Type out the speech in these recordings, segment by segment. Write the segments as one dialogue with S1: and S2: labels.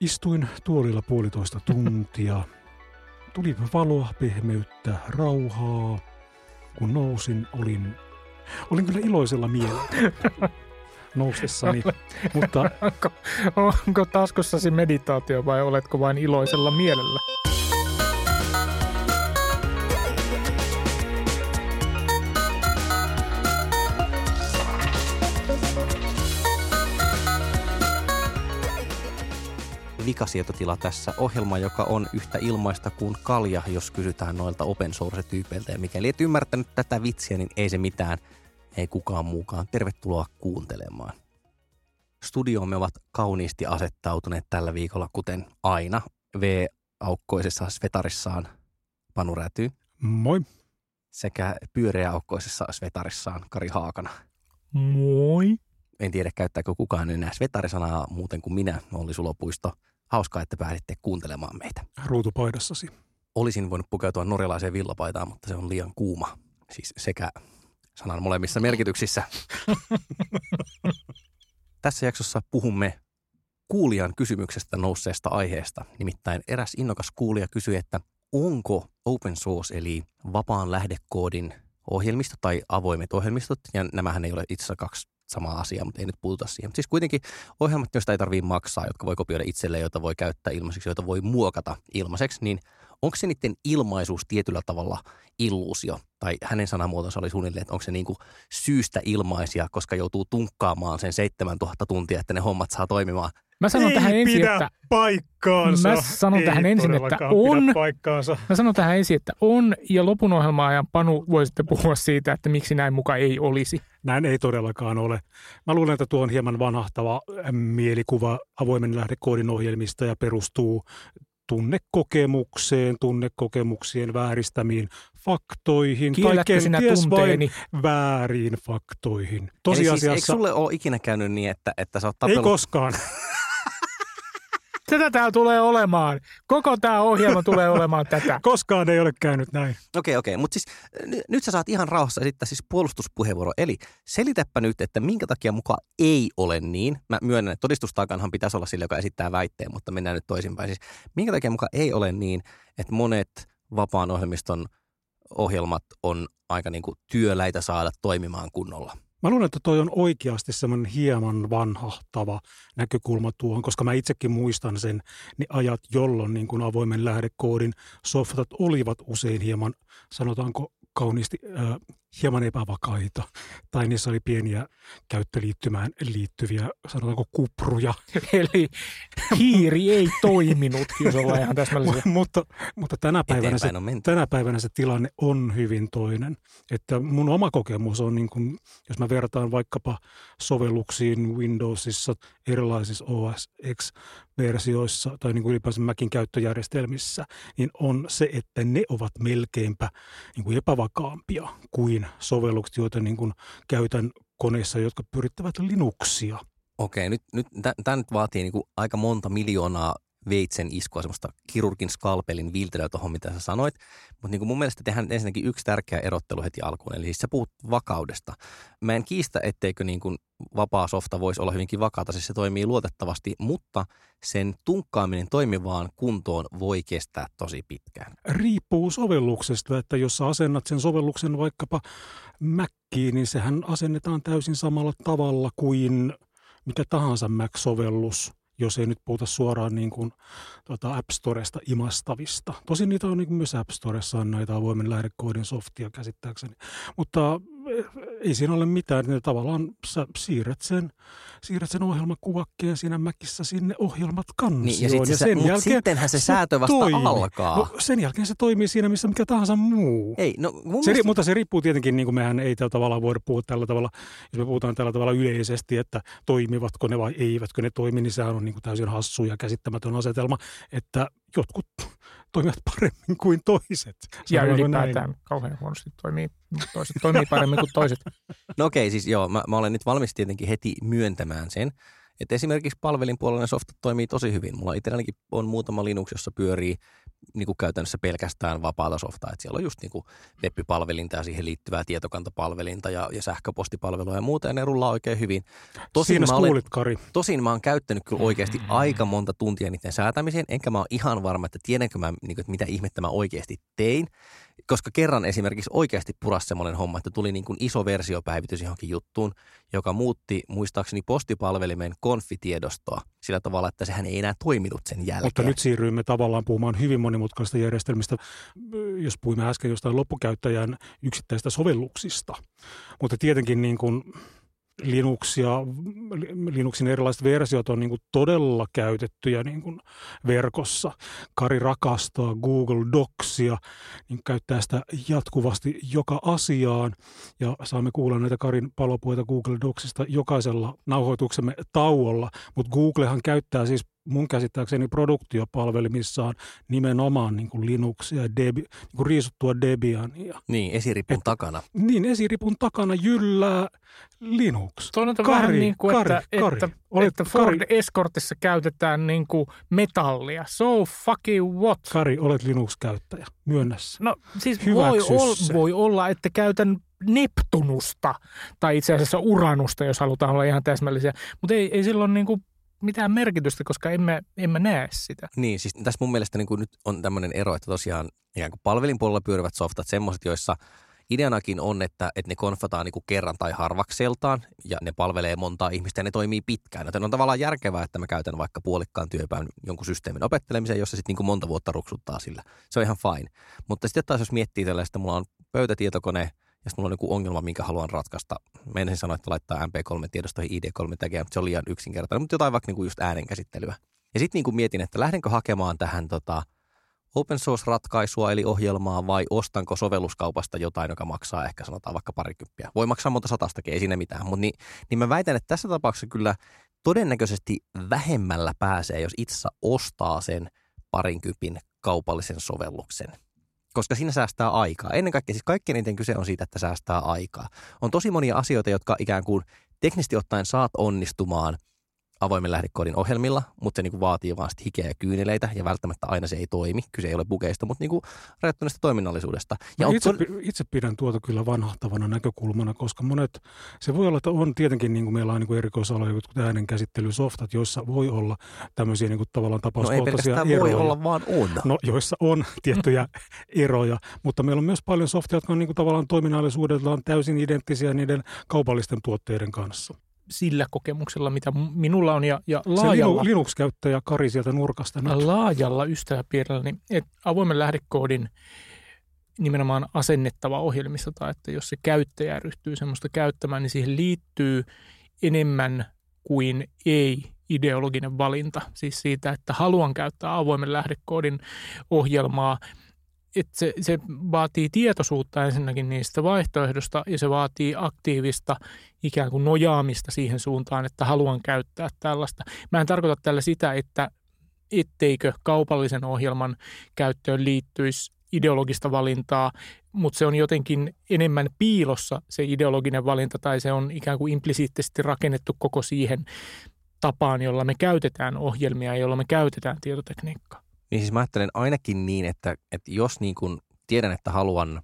S1: Istuin tuolilla puolitoista tuntia. Tuli valoa, pehmeyttä, rauhaa. Kun nousin, olin, olin kyllä iloisella mielellä noustessani. Mutta
S2: Onko, onko taskussasi meditaatio vai oletko vain iloisella mielellä?
S3: Vikasietotila tässä ohjelma, joka on yhtä ilmaista kuin kalja, jos kysytään noilta open source-tyypeiltä. Ja mikäli et ymmärtänyt tätä vitsiä, niin ei se mitään, ei kukaan muukaan. Tervetuloa kuuntelemaan. Studioomme ovat kauniisti asettautuneet tällä viikolla, kuten aina, V-aukkoisessa svetarissaan Panu Räty
S1: moi.
S3: sekä pyöreäaukkoisessa svetarissaan Kari Haakana.
S2: Moi.
S3: En tiedä, käyttääkö kukaan enää svetarisanaa muuten kuin minä, Olli Sulopuisto. Hauskaa, että pääsitte kuuntelemaan meitä.
S1: Ruutupaidassasi.
S3: Olisin voinut pukeutua norjalaiseen villapaitaan, mutta se on liian kuuma. Siis sekä sanan molemmissa merkityksissä. Tässä jaksossa puhumme kuulijan kysymyksestä nousseesta aiheesta. Nimittäin eräs innokas kuulija kysyi, että onko open source eli vapaan lähdekoodin ohjelmisto tai avoimet ohjelmistot, ja nämähän ei ole itse asiassa kaksi samaa asiaa, mutta ei nyt puututa siihen. Mutta siis kuitenkin ohjelmat, joista ei tarvitse maksaa, jotka voi kopioida itselleen, joita voi käyttää ilmaiseksi, joita voi muokata ilmaiseksi, niin onko se niiden ilmaisuus tietyllä tavalla illuusio? Tai hänen sanamuotonsa oli suunnilleen, että onko se niinku syystä ilmaisia, koska joutuu tunkkaamaan sen 7000 tuntia, että ne hommat saa toimimaan.
S2: Mä sanon
S1: ei
S2: tähän ensin,
S1: pidä
S2: että
S1: paikkaansa.
S2: Mä sanon
S1: ei
S2: tähän ensin, että on.
S1: Paikkaansa.
S2: Mä sanon tähän ensin, että on, ja lopun ohjelmaa ajan Panu voi sitten puhua siitä, että miksi näin muka ei olisi.
S1: Näin ei todellakaan ole. Mä luulen, että tuo on hieman vanhahtava äm, mielikuva avoimen lähdekoodin ohjelmista ja perustuu tunnekokemukseen, tunnekokemuksien vääristämiin faktoihin tai
S2: Kiellätkö sinä
S1: kenties vain vääriin faktoihin.
S3: Eli siis, eikö
S1: Tosiasiassa
S3: sulle ole ikinä käynyt niin, että, että sä oot
S1: ei
S3: tapellut
S1: koskaan.
S2: Tätä tää tulee olemaan. Koko tämä ohjelma tulee olemaan tätä.
S1: Koskaan ei ole käynyt näin.
S3: Okei, okei. Mutta siis n- nyt sä saat ihan rauhassa esittää siis puolustuspuheenvuoro. Eli selitäpä nyt, että minkä takia muka ei ole niin. Mä myönnän, että todistustaakanhan pitäisi olla sillä, joka esittää väitteen, mutta mennään nyt toisinpäin. Siis minkä takia muka ei ole niin, että monet vapaan ohjelmiston ohjelmat on aika niin kuin työläitä saada toimimaan kunnolla.
S1: Mä luulen, että toi on oikeasti semmoinen hieman vanhahtava näkökulma tuohon, koska mä itsekin muistan sen ne ajat, jolloin niin kuin avoimen lähdekoodin softat olivat usein hieman, sanotaanko kauniisti, äh, hieman epävakaita. Tai niissä oli pieniä käyttöliittymään liittyviä, sanotaanko kupruja.
S2: Eli hiiri ei toiminut, jos ollaan ihan täsmällisiä.
S1: mutta, mutta tänä päivänä se tänä päivänä se tilanne on hyvin toinen. Että mun oma kokemus on, niin kuin, jos mä vertaan vaikkapa sovelluksiin Windowsissa, erilaisissa OS X-versioissa tai niin kuin ylipäänsä Macin käyttöjärjestelmissä, niin on se, että ne ovat melkeinpä niin kuin epävakaampia kuin sovellukset, joita niin kuin käytän koneissa, jotka pyrittävät Linuxia.
S3: Okei, nyt, nyt tämä nyt vaatii niin kuin aika monta miljoonaa veitsen iskua, semmoista kirurgin skalpelin viiltelyä tuohon, mitä sä sanoit. Mutta niin mun mielestä tehdään ensinnäkin yksi tärkeä erottelu heti alkuun, eli siis sä puhut vakaudesta. Mä en kiistä, etteikö niin kuin vapaa softa voisi olla hyvinkin vakaata, siis se toimii luotettavasti, mutta sen tunkkaaminen toimivaan kuntoon voi kestää tosi pitkään.
S1: riippuu sovelluksesta, että jos sä asennat sen sovelluksen vaikkapa Mackiin, niin sehän asennetaan täysin samalla tavalla kuin mikä tahansa Mac-sovellus, jos ei nyt puhuta suoraan niin kuin, tota App Storesta imastavista. Tosin niitä on niin myös App Storessa on näitä avoimen lähdekoodin softia käsittääkseni. Mutta ei siinä ole mitään, että tavallaan sä siirrät sen, siirrät sen ohjelmakuvakkeen siinä Mäkissä sinne ohjelmat kansioon.
S3: Niin, ja, sit
S1: ja
S3: se,
S1: sen
S3: mut
S1: jälkeen
S3: sittenhän se säätö vasta
S1: toimii.
S3: alkaa.
S1: No, sen jälkeen se toimii siinä, missä mikä tahansa muu.
S3: Ei, no mun
S1: Se,
S3: mielestä,
S1: mutta se riippuu tietenkin, niin kuin mehän ei tällä tavalla voida puhua tällä tavalla, jos me puhutaan tällä tavalla yleisesti, että toimivatko ne vai eivätkö ne toimi, niin sehän on niin kuin täysin hassu ja käsittämätön asetelma, että jotkut toimivat paremmin kuin toiset.
S2: Ja
S1: Sanotaanko
S2: ylipäätään
S1: näin?
S2: kauhean huonosti toimii. Toiset toimii paremmin kuin toiset.
S3: no okei, siis joo, mä, mä olen nyt valmis tietenkin heti myöntämään sen, että esimerkiksi palvelinpuolella softat toimii tosi hyvin. Mulla itsellänikin on muutama Linux, jossa pyörii niin kuin käytännössä pelkästään vapaata softaa. Että siellä on just niin kuin web-palvelinta ja siihen liittyvää tietokantapalvelinta ja, ja sähköpostipalvelua ja muuta, ja ne rullaa oikein hyvin. Tosin
S1: Siinä
S3: mä olen,
S1: kuulit, Kari.
S3: Tosin mä oon käyttänyt kyllä oikeasti aika monta tuntia niiden säätämiseen, enkä mä oon ihan varma, että tiedänkö mä, niin kuin, että mitä ihmettä mä oikeasti tein. Koska kerran esimerkiksi oikeasti puras semmoinen homma, että tuli niin kuin iso versiopäivitys johonkin juttuun, joka muutti muistaakseni postipalvelimen konfitiedostoa sillä tavalla, että sehän ei enää toiminut sen jälkeen.
S1: Mutta nyt siirryimme tavallaan puhumaan hyvin monimutkaisista järjestelmistä, jos puhuimme äsken jostain loppukäyttäjän yksittäistä sovelluksista. Mutta tietenkin niin kuin Linux ja Linuxin erilaiset versiot on niin kuin todella käytettyjä niin kuin verkossa. Kari rakastaa Google Docsia, niin käyttää sitä jatkuvasti joka asiaan. Ja saamme kuulla näitä Karin palopuita Google Docsista jokaisella nauhoituksemme tauolla. Mutta Googlehan käyttää siis mun käsittääkseni produktiopalvelimissaan nimenomaan niin kuin Linuxia ja Debi, niin kuin riisuttua Debiania.
S3: Niin, esiripun
S1: Että-
S3: takana.
S1: Niin, esiripun takana jyllää Linux.
S2: Tuo on
S1: Kari,
S2: vähän niin kuin,
S1: Kari,
S2: että,
S1: Kari.
S2: että,
S1: Olet-
S2: että Ford
S1: Kari.
S2: Escortissa käytetään niin kuin metallia. So fucking what?
S1: Kari, olet Linux-käyttäjä. Myönnä se.
S2: No siis voi, ol, voi olla, että käytän Neptunusta tai itse asiassa Uranusta, jos halutaan olla ihan täsmällisiä. Mutta ei, ei silloin niin kuin mitään merkitystä, koska emme, emme näe sitä.
S3: Niin, siis tässä mun mielestä niin kuin nyt on tämmöinen ero, että tosiaan ikään kuin palvelin puolella pyörivät softat, semmoiset, joissa ideanakin on, että, että ne konfataan niin kerran tai harvakseltaan ja ne palvelee montaa ihmistä ja ne toimii pitkään. Joten on tavallaan järkevää, että mä käytän vaikka puolikkaan työpäivän jonkun systeemin opettelemiseen, jossa sitten niin monta vuotta ruksuttaa sillä. Se on ihan fine. Mutta sitten taas jos miettii tällaista, mulla on pöytätietokone ja sitten mulla on joku ongelma, minkä haluan ratkaista. Mä ensin sanoa, että laittaa MP3-tiedostoihin ID3 tagia, mutta se on liian yksinkertainen. Mutta jotain vaikka niin kuin just äänenkäsittelyä. Ja sitten niin kuin mietin, että lähdenkö hakemaan tähän tota, open source-ratkaisua eli ohjelmaa vai ostanko sovelluskaupasta jotain, joka maksaa ehkä sanotaan vaikka parikymppiä. Voi maksaa monta satastakin, ei siinä mitään. Mutta niin, niin mä väitän, että tässä tapauksessa kyllä todennäköisesti vähemmällä pääsee, jos itse ostaa sen parinkympin kaupallisen sovelluksen. Koska siinä säästää aikaa. Ennen kaikkea siis kaikkein eniten kyse on siitä, että säästää aikaa. On tosi monia asioita, jotka ikään kuin teknisesti ottaen saat onnistumaan avoimen lähdekoodin ohjelmilla, mutta se niin kuin vaatii vaan sit hikeä ja kyyneleitä ja välttämättä aina se ei toimi. Kyse ei ole bugeista, mutta niin kuin rajoittuneesta toiminnallisuudesta. Ja
S1: Ja
S3: on
S1: itse, itse pidän tuota kyllä vanhahtavana näkökulmana, koska monet, se voi olla, että on tietenkin niin kuin meillä on niin kuin erikoisaloja, jotkut äänenkäsittelysoftat, joissa voi olla tämmöisiä niin kuin tavallaan
S3: no ei
S1: tapauskohtaisia eroja.
S3: voi olla, vaan on.
S1: No, joissa on tiettyjä eroja, mutta meillä on myös paljon softia, jotka on niin kuin tavallaan toiminnallisuudeltaan täysin identtisiä niiden kaupallisten tuotteiden kanssa.
S2: Sillä kokemuksella, mitä minulla on ja, ja
S1: Se
S2: laajalla,
S1: Linu- Linux-käyttäjä Kari sieltä nurkasta nyt.
S2: laajalla ystäväpiirillä, niin että avoimen lähdekoodin nimenomaan asennettava ohjelmisto tai että jos se käyttäjä ryhtyy semmoista käyttämään, niin siihen liittyy enemmän kuin ei ideologinen valinta. Siis siitä, että haluan käyttää avoimen lähdekoodin ohjelmaa, että se, se vaatii tietoisuutta ensinnäkin niistä vaihtoehdosta ja se vaatii aktiivista ikään kuin nojaamista siihen suuntaan, että haluan käyttää tällaista. Mä en tarkoita tällä sitä, että etteikö kaupallisen ohjelman käyttöön liittyisi ideologista valintaa, mutta se on jotenkin enemmän piilossa se ideologinen valinta tai se on ikään kuin implisiittisesti rakennettu koko siihen tapaan, jolla me käytetään ohjelmia ja jolla me käytetään tietotekniikkaa.
S3: Niin siis mä ajattelen ainakin niin, että, että jos niin kuin tiedän, että haluan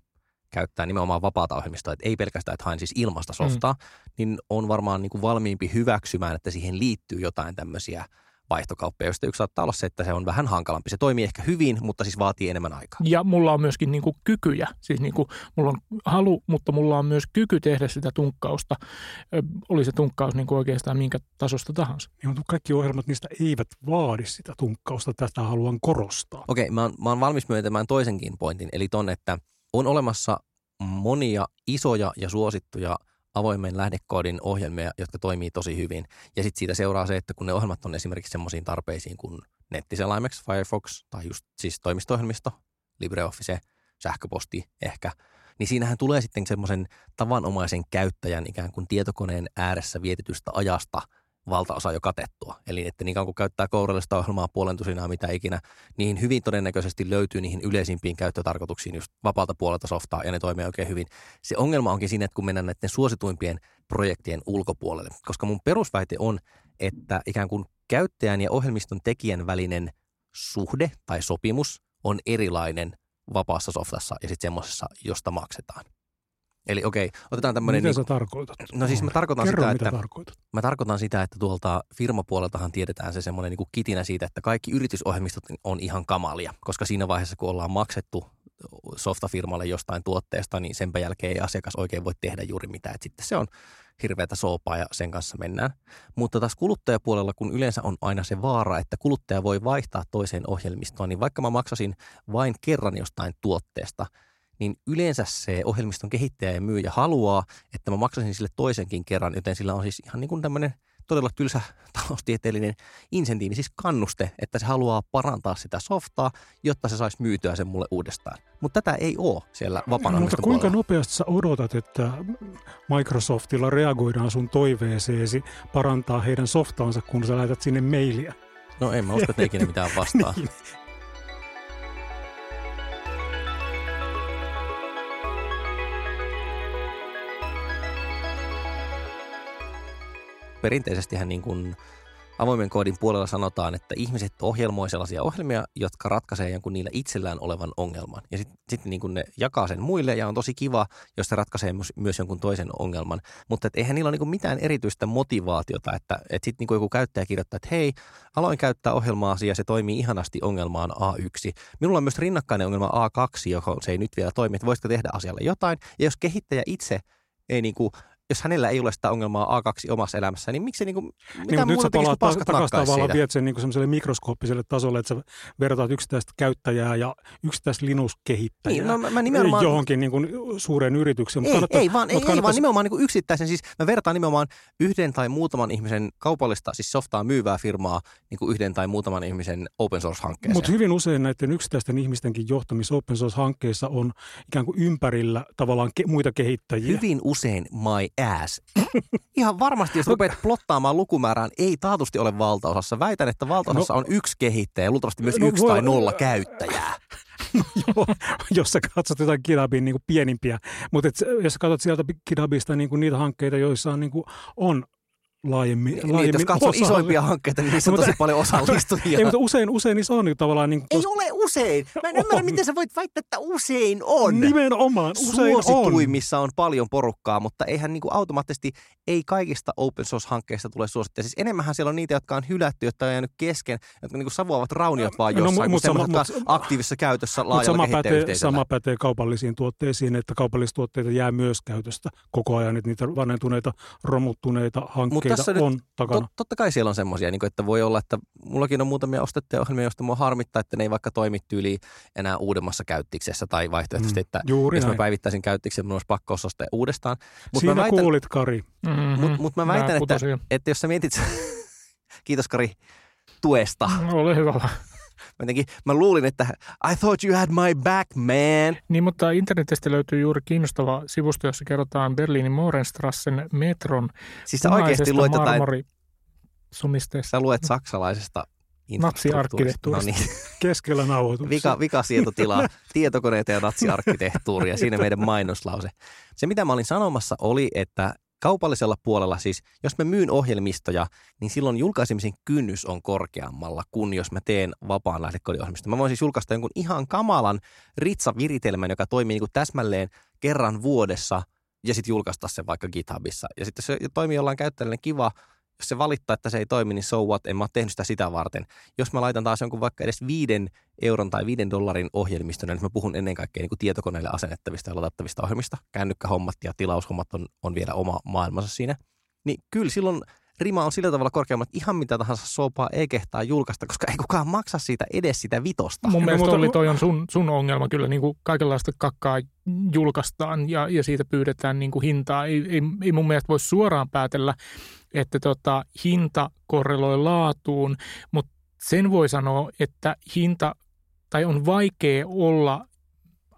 S3: käyttää nimenomaan vapaata ohjelmistoa, että ei pelkästään, että haen siis ilmasta softaa, mm. niin on varmaan niin kuin valmiimpi hyväksymään, että siihen liittyy jotain tämmöisiä vaihtokauppeja, joista yksi saattaa olla se, että se on vähän hankalampi. Se toimii ehkä hyvin, mutta siis vaatii enemmän aikaa.
S2: Ja mulla on myöskin niin kuin kykyjä, siis niin kuin mulla on halu, mutta mulla on myös kyky tehdä sitä tunkkausta, ö, oli se tunkkaus niin kuin oikeastaan minkä tasosta tahansa.
S1: Niin, mutta kaikki ohjelmat niistä eivät vaadi sitä tunkkausta. Tätä haluan korostaa.
S3: Okei, mä oon, mä oon valmis myöntämään toisenkin pointin, eli ton, että on olemassa monia isoja ja suosittuja avoimen lähdekoodin ohjelmia, jotka toimii tosi hyvin. Ja sitten siitä seuraa se, että kun ne ohjelmat on esimerkiksi semmoisiin tarpeisiin kuin nettiselaimeksi, Firefox tai just siis toimisto LibreOffice, sähköposti ehkä, niin siinähän tulee sitten semmoisen tavanomaisen käyttäjän ikään kuin tietokoneen ääressä vietetystä ajasta – valtaosa jo katettua. Eli että niin kauan kuin käyttää kourallista ohjelmaa puolen tusinaa mitä ikinä, niin hyvin todennäköisesti löytyy niihin yleisimpiin käyttötarkoituksiin just vapaalta puolelta softaa ja ne toimii oikein hyvin. Se ongelma onkin siinä, että kun mennään näiden suosituimpien projektien ulkopuolelle, koska mun perusväite on, että ikään kuin käyttäjän ja ohjelmiston tekijän välinen suhde tai sopimus on erilainen vapaassa softassa ja sitten semmoisessa, josta maksetaan. Eli okei, otetaan tämmöinen...
S1: Mitä
S3: niin,
S1: sä tarkoitat?
S3: No siis mä tarkoitan
S1: Kerro,
S3: sitä,
S1: mitä
S3: että...
S1: tarkoitat.
S3: Mä tarkoitan sitä, että tuolta firmapuoleltahan tiedetään se semmoinen niin kitinä siitä, että kaikki yritysohjelmistot on ihan kamalia, koska siinä vaiheessa, kun ollaan maksettu softafirmalle jostain tuotteesta, niin senpä jälkeen ei asiakas oikein voi tehdä juuri mitään. Et sitten se on hirveätä soopaa ja sen kanssa mennään. Mutta taas kuluttajapuolella, kun yleensä on aina se vaara, että kuluttaja voi vaihtaa toiseen ohjelmistoon, niin vaikka mä maksasin vain kerran jostain tuotteesta – niin yleensä se ohjelmiston kehittäjä ja myyjä haluaa, että mä maksasin sille toisenkin kerran, joten sillä on siis ihan niin kuin tämmöinen todella tylsä taloustieteellinen insentiivi, siis kannuste, että se haluaa parantaa sitä softaa, jotta se saisi myytyä sen mulle uudestaan. Mutta tätä ei ole siellä vapaan
S1: Mutta kuinka
S3: puolella.
S1: nopeasti sä odotat, että Microsoftilla reagoidaan sun toiveeseesi parantaa heidän softaansa, kun sä lähetät sinne mailia?
S3: No en mä usko, että ikinä mitään vastaa.
S1: Niin.
S3: Perinteisestihän niin kuin avoimen koodin puolella sanotaan, että ihmiset ohjelmoi sellaisia ohjelmia, jotka ratkaisee jonkun niillä itsellään olevan ongelman. Ja sitten sit niin ne jakaa sen muille ja on tosi kiva, jos se ratkaisee myös, jonkun toisen ongelman. Mutta et eihän niillä ole niin mitään erityistä motivaatiota, että et sitten niin joku käyttäjä kirjoittaa, että hei, aloin käyttää ohjelmaa ja se toimii ihanasti ongelmaan A1. Minulla on myös rinnakkainen ongelma A2, joka se ei nyt vielä toimi, että voisitko tehdä asialle jotain. Ja jos kehittäjä itse ei niin kuin jos hänellä ei ole sitä ongelmaa A2 omassa elämässä, niin miksi niinku, mitä
S1: Niin, mutta nyt sä palaat
S3: paskat
S1: takaisin tavallaan, viet sen niin semmoiselle mikroskooppiselle tasolle, että sä vertaat yksittäistä käyttäjää ja yksittäistä Linux-kehittäjää
S3: Niin, no mä, mä nimenomaan...
S1: johonkin niin kuin suureen yritykseen.
S3: Ei,
S1: kannattaa-
S3: ei, vaan, ei,
S1: mutta
S3: ei, vaan
S1: kannattaisi-
S3: nimenomaan niin kuin yksittäisen, siis mä vertaan nimenomaan yhden tai muutaman ihmisen kaupallista, siis softaa myyvää firmaa niin kuin yhden tai muutaman ihmisen open source-hankkeeseen.
S1: Mutta hyvin usein näiden yksittäisten ihmistenkin johtamis open source-hankkeissa on ikään kuin ympärillä tavallaan ke- muita kehittäjiä.
S3: Hyvin usein my ass. Ihan varmasti, jos rupeat plottaamaan lukumäärään, ei taatusti ole valtaosassa. Väitän, että valtaosassa
S1: No-
S3: on yksi kehittäjä ja luultavasti myös
S1: No
S3: yksi
S1: voi-
S3: tai nolla käyttäjää.
S1: Joo, jos sä katsot jotain GitHubin niin kuin pienimpiä. Mutta jos sä katsot sieltä GitHubista niin kuin niitä hankkeita, joissa on, niin kuin, on laajemmin,
S3: Niin,
S1: laajemmin
S3: jos katsoo
S1: osa-
S3: isoimpia hankkeita, niin niissä on
S1: Mutta-
S3: tosi paljon osallistujia.
S1: Ei, mutta usein, usein niissä on niin tavallaan... Niin
S3: Ei ole usein. Mä en ymmärrä,
S1: On.
S3: miten sä voit väittää, että usein on.
S1: Nimenomaan, usein on.
S3: suosituimmissa on. paljon porukkaa, mutta eihän niin kuin automaattisesti, ei kaikista open source-hankkeista tule suosittuja. Siis enemmänhän siellä on niitä, jotka on hylätty, jotka on jäänyt kesken, jotka niin kuin savuavat rauniot vaan
S1: No,
S3: jossain, no,
S1: sama-
S3: semmoiset
S1: mut-
S3: aktiivisessa käytössä
S1: Mutta
S3: laajalla
S1: sama pätee, sama pätee kaupallisiin tuotteisiin, että kaupallisia tuotteita jää myös käytöstä koko ajan, että niitä vanhentuneita, romuttuneita hankkeita
S3: tässä nyt
S1: on takana.
S3: Tot, totta kai siellä on semmoisia, niin että voi olla, että mullakin on muutamia ostettuja ohjelmia, joista mua harmittaa, että ne ei vaikka toimi tyyliin enää uudemmassa käyttiksessä tai vaihtoehtoisesti,
S1: Mm,
S3: että
S1: Juuri
S3: jos mä
S1: näin.
S3: päivittäisin käyttiksen, mun olisi pakko ostaa uudestaan. Mutta
S1: Siinä
S3: mä väitän,
S1: kuulit, Kari.
S2: Mm-hmm.
S3: mut, mut mä väitän että, että jos sä mietit, kiitos Kari, tuesta.
S2: Ole hyvä vaan.
S3: Mä, jotenkin, mä luulin, että I thought you had my back, man.
S2: Niin, mutta internetistä löytyy juuri kiinnostava sivusto, jossa kerrotaan Berliinin Mohrenstrassen metron
S3: Siis sä oikeasti luet jotain, sä luet saksalaisesta infrastruktuurista. No
S2: Natsiarkkitehtuurista.
S3: niin,
S1: Keskellä nauhoitusta.
S3: vika, vikasietotilaa, tietokoneita ja natsiarkkitehtuuria, siinä meidän mainoslause. Se, mitä mä olin sanomassa, oli, että kaupallisella puolella siis, jos mä myyn ohjelmistoja, niin silloin julkaisemisen kynnys on korkeammalla kuin jos mä teen vapaan lähdekoodiohjelmista. Mä voin siis julkaista jonkun ihan kamalan ritsaviritelmän, joka toimii niin kuin täsmälleen kerran vuodessa ja sitten julkaista se vaikka GitHubissa. Ja sitten se toimii jollain käyttäjälle kiva, jos se valittaa, että se ei toimi, niin so what, en mä ole tehnyt sitä sitä varten. Jos mä laitan taas jonkun vaikka edes viiden euron tai viiden dollarin ohjelmistona, niin mä puhun ennen kaikkea niin kuin tietokoneelle asennettavista ja ladattavista ohjelmista. Kännykkähommat ja tilaushommat on, on vielä oma maailmansa siinä. Niin kyllä silloin rima on sillä tavalla korkeammat, että ihan mitä tahansa sopaa ei kehtaa julkaista, koska ei kukaan maksa siitä edes sitä vitosta.
S2: Mun mielestä
S1: mutta-
S2: oli toi on sun, sun ongelma kyllä, niin kuin kaikenlaista kakkaa julkaistaan ja, ja siitä pyydetään niin kuin hintaa. Ei, ei, ei mun mielestä voi suoraan päätellä, että tota, hinta korreloi laatuun, mutta sen voi sanoa, että hinta tai on vaikea olla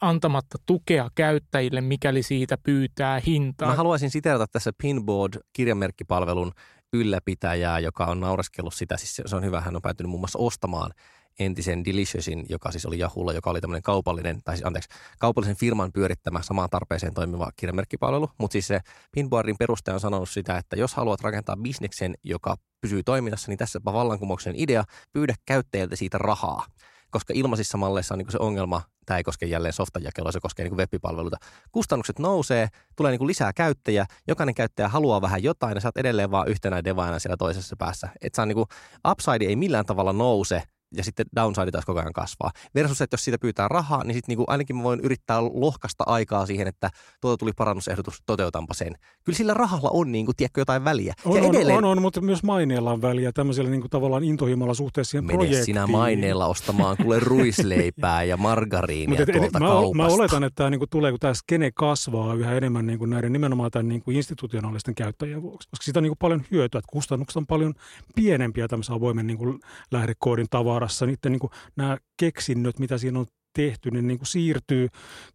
S2: antamatta tukea käyttäjille, mikäli siitä pyytää hintaa.
S3: Mä haluaisin siteerata tässä Pinboard-kirjamerkkipalvelun ylläpitäjää, joka on naureskellut sitä. Siis se- se on hyvä, hän on päätynyt muun muassa ostamaan entisen Deliciousin, joka siis oli Jahulla, joka oli tämmöinen kaupallinen, tai siis anteeksi, kaupallisen firman pyörittämä samaan tarpeeseen toimiva kirjamerkkipalvelu. Mutta siis se Pinboardin perustaja on sanonut sitä, että jos haluat rakentaa bisneksen, joka pysyy toiminnassa, niin tässäpä vallankumouksen idea, pyydä käyttäjältä siitä rahaa. Koska ilmaisissa malleissa on niin se ongelma, tämä ei koske jälleen softajakelua, se koskee niin web-palveluita. Kustannukset nousee, tulee niin lisää käyttäjiä, jokainen käyttäjä haluaa vähän jotain ja sä oot edelleen vaan yhtenä devaina siellä toisessa päässä. Että saa niin kuin, upside ei millään tavalla nouse ja sitten downside taas koko ajan kasvaa. Versus, että jos siitä pyytää rahaa, niin sitten niinku ainakin mä voin yrittää lohkasta aikaa siihen, että tuota tuli parannusehdotus, toteutanpa sen. Kyllä sillä rahalla on niinku, tiedätkö, jotain väliä.
S1: On,
S3: ja
S1: on,
S3: edelleen,
S1: on, on, mutta myös maineella on väliä tämmöisellä niin kuin tavallaan intohimolla suhteessa siihen
S3: mene
S1: projektiin.
S3: sinä maineella ostamaan kuule ruisleipää ja margariinia
S1: Mutta et- et-
S3: tuolta
S1: mä,
S3: kaupasta.
S1: mä oletan, että tämä niinku tulee, kun tämä skene kasvaa yhä enemmän niinku näiden nimenomaan tämän niinku institutionaalisten käyttäjien vuoksi. Koska siitä on niinku paljon hyötyä, että kustannukset on paljon pienempiä tämmöisen avoimen niinku lähdekoodin tavarassa. Niiden niinku, nämä keksinnöt, mitä siinä on tehty, niin niinku siirtyy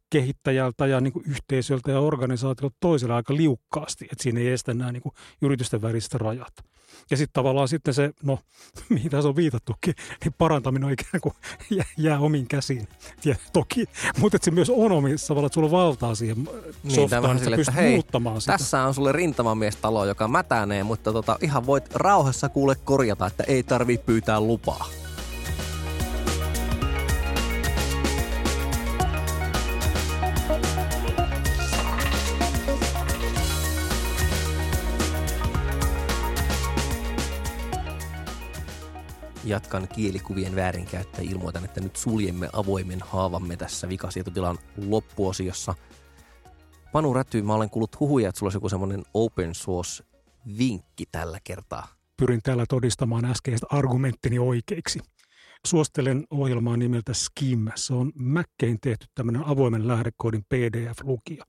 S1: kehittäjältä ja niinku yhteisöltä ja organisaatiolta toiselle aika liukkaasti, että siinä ei estä nämä niinku yritysten väliset rajat. Ja sitten tavallaan sitten se, no mihin tässä on viitattukin, niin parantaminen on ikään kuin jää, jää omiin käsiin. Ja toki, mutta se myös on omissa tavallaan, että sulla on valtaa siihen
S3: Niin,
S1: softaan, että sä
S3: silleen, että hei,
S1: muuttamaan sitä.
S3: Tässä on sulle rintamamiestalo, joka mätänee, mutta tota, ihan voit rauhassa kuule korjata, että ei tarvi pyytää lupaa. Jatkan kielikuvien väärinkäyttöä ilmoitan, että nyt suljemme avoimen haavamme tässä vikasietotilan loppuosiossa. Panu Räty, mä olen kuullut huhuja, että sulla olisi joku semmoinen open source vinkki tällä kertaa.
S1: Pyrin täällä todistamaan äskeiset argumenttini oikeiksi. Suosittelen ohjelmaa nimeltä Skim. Se on Mackein tehty tämmöinen avoimen lähdekoodin PDF-lukija.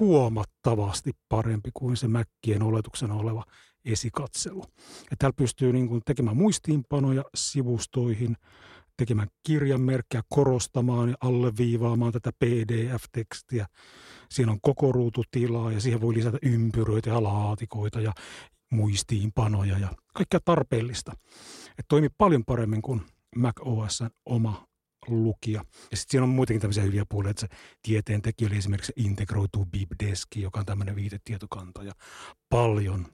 S1: Huomattavasti parempi kuin se Mackien oletuksena oleva esikatselu. Ja täällä pystyy niin kuin tekemään muistiinpanoja sivustoihin, tekemään kirjanmerkkejä, korostamaan ja alleviivaamaan tätä PDF-tekstiä. Siinä on koko ruututilaa ja siihen voi lisätä ympyröitä ja laatikoita ja muistiinpanoja ja kaikkea tarpeellista. Et toimii paljon paremmin kuin Mac OSn oma lukija. Ja sitten siinä on muitakin tämmöisiä hyviä puolia, että se tieteen tekijöille esimerkiksi integroituu BibDeski, joka on tämmöinen viitetietokanta ja paljon,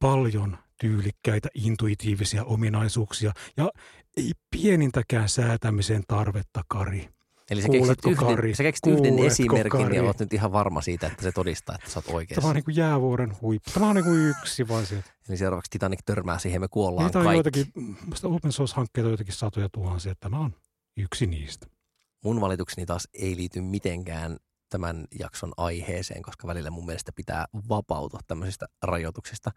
S1: paljon tyylikkäitä intuitiivisia ominaisuuksia ja ei pienintäkään säätämisen tarvetta, Kari.
S3: Eli sä
S1: Kuuletko,
S3: keksit yhden,
S1: Kari?
S3: sä keksit yhden esimerkin
S1: Kari?
S3: ja oot nyt ihan varma siitä, että se todistaa, että sä oot
S1: Tämä
S3: oikeassa.
S1: on niin kuin jäävuoren huippu. Tämä on niin kuin yksi vaan sieltä.
S3: Eli seuraavaksi Titanic törmää siihen, me kuollaan
S1: Niitä
S3: kaikki.
S1: joitakin, musta open source-hankkeita on joitakin satoja tuhansia. Tämä on yksi niistä.
S3: Mun valitukseni taas ei liity mitenkään tämän jakson aiheeseen, koska välillä mun mielestä pitää vapautua tämmöisistä rajoituksista.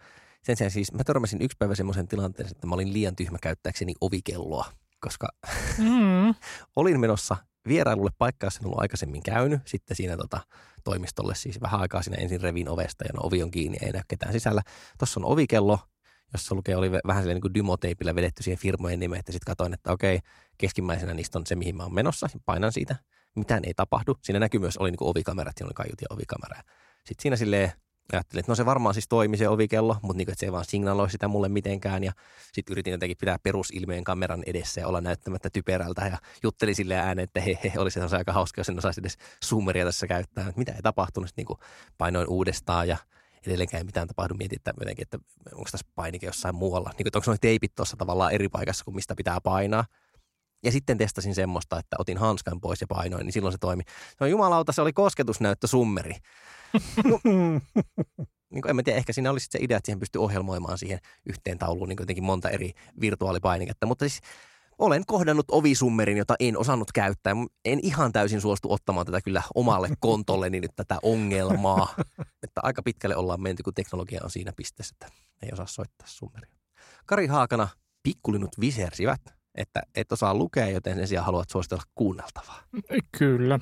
S3: Sen sijaan siis mä törmäsin yksi päivä semmoisen tilanteen, että mä olin liian tyhmä käyttääkseni ovikelloa, koska
S2: Mm.
S3: olin menossa vierailulle paikkaan, jossa en ollut aikaisemmin käynyt. Sitten siinä tota, toimistolle siis vähän aikaa siinä ensin revin ovesta ja no ovi on kiinni, ei näy ketään sisällä. Tuossa on ovikello, jossa lukee, oli vähän silleen niin kuin dymoteipillä vedetty siihen firmojen nimet ja sitten katsoin, että okei, keskimmäisenä niistä on se, mihin mä oon menossa. Painan siitä, mitään ei tapahdu. Siinä näkyy myös, oli niin kuin ovikamerat, siinä oli kaiut ja ovikamera. Sitten siinä silleen ajattelin, että no se varmaan siis toimi se ovikello, mutta niin että se ei vaan signaloi sitä mulle mitenkään. Ja sitten yritin jotenkin pitää perusilmeen kameran edessä ja olla näyttämättä typerältä ja juttelin silleen ääneen, että he, he, olisi aika hauska, jos en osaisi edes zoomeria tässä käyttää. Mitä ei tapahtunut, niin kuin painoin uudestaan ja edelleenkään ei mitään tapahdu. Mietin, että, jotenkin, että onko tässä painike jossain muualla. Niin onko nuo teipit tuossa tavallaan eri paikassa kuin mistä pitää painaa. Ja sitten testasin semmoista, että otin hanskan pois ja painoin, niin silloin se toimi. No jumalauta, se oli kosketusnäyttö summeri. niin kuin, en mä tiedä, ehkä siinä oli sit se idea, että siihen pystyy ohjelmoimaan siihen yhteen tauluun niin jotenkin monta eri virtuaalipainiketta. Mutta siis olen kohdannut ovisummerin, jota en osannut käyttää. En ihan täysin suostu ottamaan tätä kyllä omalle kontolleni nyt tätä ongelmaa. että aika pitkälle ollaan menty, kun teknologia on siinä pisteessä, että ei osaa soittaa summeria. Kari Haakana, pikkulinut visersivät, että et osaa lukea, joten sen sijaan haluat suositella kuunneltavaa.
S2: Kyllä,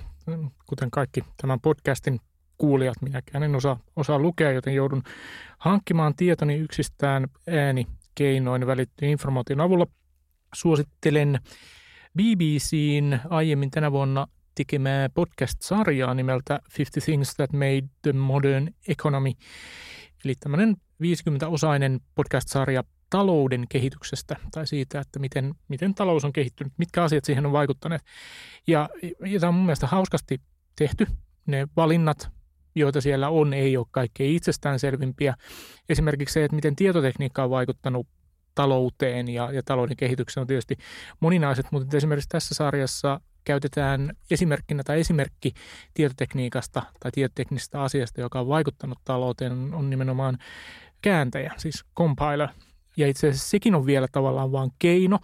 S2: kuten kaikki tämän podcastin kuulijat, minäkään en osaa, osaa lukea, joten joudun hankkimaan tietoni yksistään ääni keinoin välittyyn informaation avulla. Suosittelen BBCin aiemmin tänä vuonna tekemää podcast-sarjaa nimeltä 50 Things That Made the Modern Economy. Eli tämmöinen 50-osainen podcast-sarja talouden kehityksestä tai siitä, että miten, miten talous on kehittynyt, mitkä asiat siihen on vaikuttaneet. Ja, ja tämä on mun mielestä hauskasti tehty. Ne valinnat, joita siellä on, ei ole kaikkein itsestäänselvimpiä. Esimerkiksi se, että miten tietotekniikka on vaikuttanut talouteen ja, ja talouden kehitykseen on tietysti moninaiset, mutta esimerkiksi tässä sarjassa käytetään esimerkkinä tai esimerkki tietotekniikasta tai tietoteknisestä asiasta, joka on vaikuttanut talouteen, on nimenomaan kääntäjä, siis compiler. Ja itse asiassa sekin on vielä tavallaan vain keino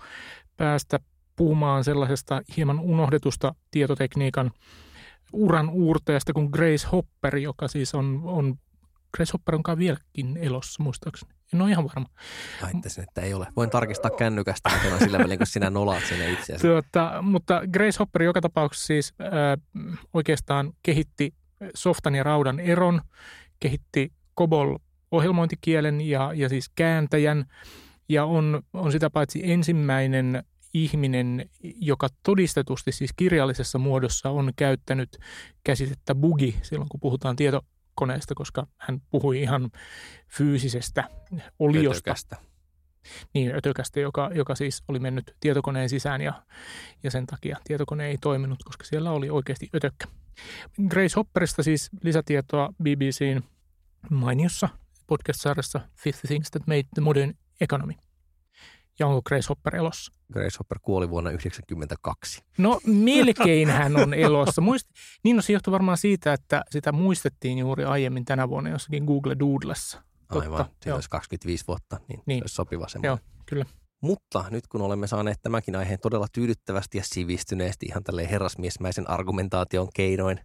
S2: päästä puhumaan sellaisesta hieman unohdetusta tietotekniikan uran uurteesta kuin Grace Hopper, joka siis on, on Grace Hopper onkaan vieläkin elossa muistaakseni. En ole ihan varma.
S3: Väittäisin, että ei ole. Voin tarkistaa kännykästä sillä välin, kun sinä nolaat sinne itseäsi.
S2: Tuota, mutta Grace Hopper joka tapauksessa siis äh, oikeastaan kehitti softan ja raudan eron, kehitti COBOL ohjelmointikielen ja, ja siis kääntäjän ja on, on sitä paitsi ensimmäinen ihminen, joka todistetusti siis kirjallisessa muodossa on käyttänyt käsitettä bugi silloin, kun puhutaan tietokoneesta, koska hän puhui ihan fyysisestä oliosta.
S3: Ötökästä.
S2: Niin, ötökästä, joka, joka siis oli mennyt tietokoneen sisään ja, ja sen takia tietokone ei toiminut, koska siellä oli oikeasti ötökkä. Grace Hopperista siis lisätietoa BBCin mainiossa podcast-sarjassa 50 Things That Made the Modern Economy. Ja onko Grace Hopper elossa?
S3: Grace Hopper kuoli vuonna 1992.
S2: No melkein hän on elossa. Muist, niin no se johtui varmaan siitä, että sitä muistettiin juuri aiemmin tänä vuonna jossakin Google Doodlessa.
S3: Aivan, siitä olisi 25 vuotta, niin, niin. se olisi sopiva semmoinen.
S2: Joo, kyllä.
S3: Mutta nyt kun olemme saaneet tämänkin aiheen todella tyydyttävästi ja sivistyneesti ihan tälleen herrasmiesmäisen argumentaation keinoin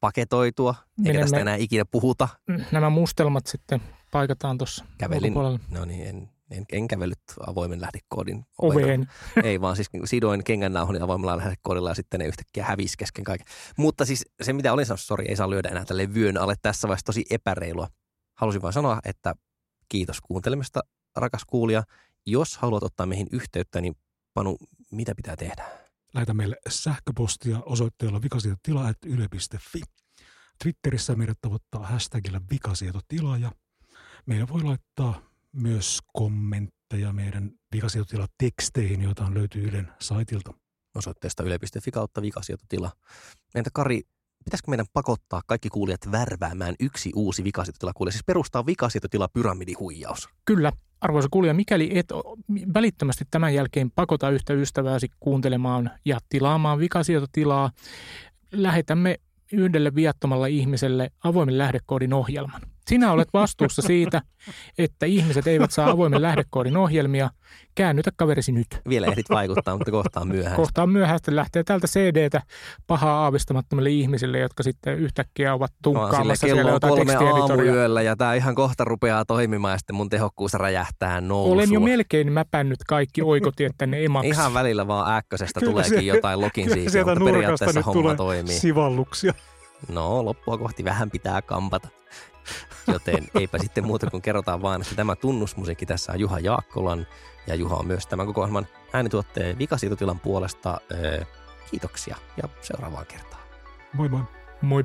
S3: paketoitua, eikä Menemme, tästä enää ikinä puhuta.
S2: Nämä mustelmat sitten paikataan tuossa
S3: Kävelin, no niin, en, en, en kävellyt avoimen lähdekoodin
S2: oveen.
S3: Ei vaan siis sidoin kengännauhani avoimella lähdekoodilla ja sitten ne yhtäkkiä hävisi kesken kaiken. Mutta siis se mitä olin sanonut, sori ei saa lyödä enää tälle vyön alle tässä vaiheessa tosi epäreilua. Halusin vain sanoa, että kiitos kuuntelemista rakas kuulija. Jos haluat ottaa meihin yhteyttä, niin Panu, mitä pitää tehdä?
S1: Lähetä meille sähköpostia osoitteella vikasietotila.yle.fi. Twitterissä meidät tavoittaa hashtagillä vikasietotila ja meillä voi laittaa myös kommentteja meidän vikasietotila-teksteihin, joita löytyy Ylen saitilta.
S3: Osoitteesta yle.fi kautta vikasietotila. Entä Kari, pitäisikö meidän pakottaa kaikki kuulijat värväämään yksi uusi vikasietotilakuulija, siis perustaa vikasietotila pyramidihuijaus?
S2: Kyllä, arvoisa kuulija, mikäli et välittömästi tämän jälkeen pakota yhtä ystävääsi kuuntelemaan ja tilaamaan vikasietotilaa, lähetämme yhdelle viattomalle ihmiselle avoimen lähdekoodin ohjelman. Sinä olet vastuussa siitä, että ihmiset eivät saa avoimen lähdekoodin ohjelmia. Käännytä kaverisi nyt.
S3: Vielä ehdit vaikuttaa, mutta kohtaan myöhään.
S2: Kohtaan myöhäistä lähtee tältä CDtä pahaa aavistamattomille ihmisille, jotka sitten yhtäkkiä ovat tunkkaamassa no, siellä jotain kolme
S3: aamuyöllä ja tämä ihan kohta rupeaa toimimaan ja sitten mun tehokkuus räjähtää nousuun.
S2: Olen jo melkein mäpännyt kaikki oikotiet tänne emaksi.
S3: Ihan välillä vaan äkkösestä tuleekin se, jotain lokin siikiä, mutta periaatteessa homma toimii.
S1: sivalluksia.
S3: No, loppua kohti vähän pitää kampata. Joten eipä sitten muuta kuin kerrotaan vaan, että tämä tunnusmusiikki tässä on Juha Jaakkolan ja Juha on myös tämän koko ohjelman äänituotteen vikasiitotilan puolesta. Kiitoksia ja seuraavaan kertaan.
S1: Moi moi.
S2: Moi.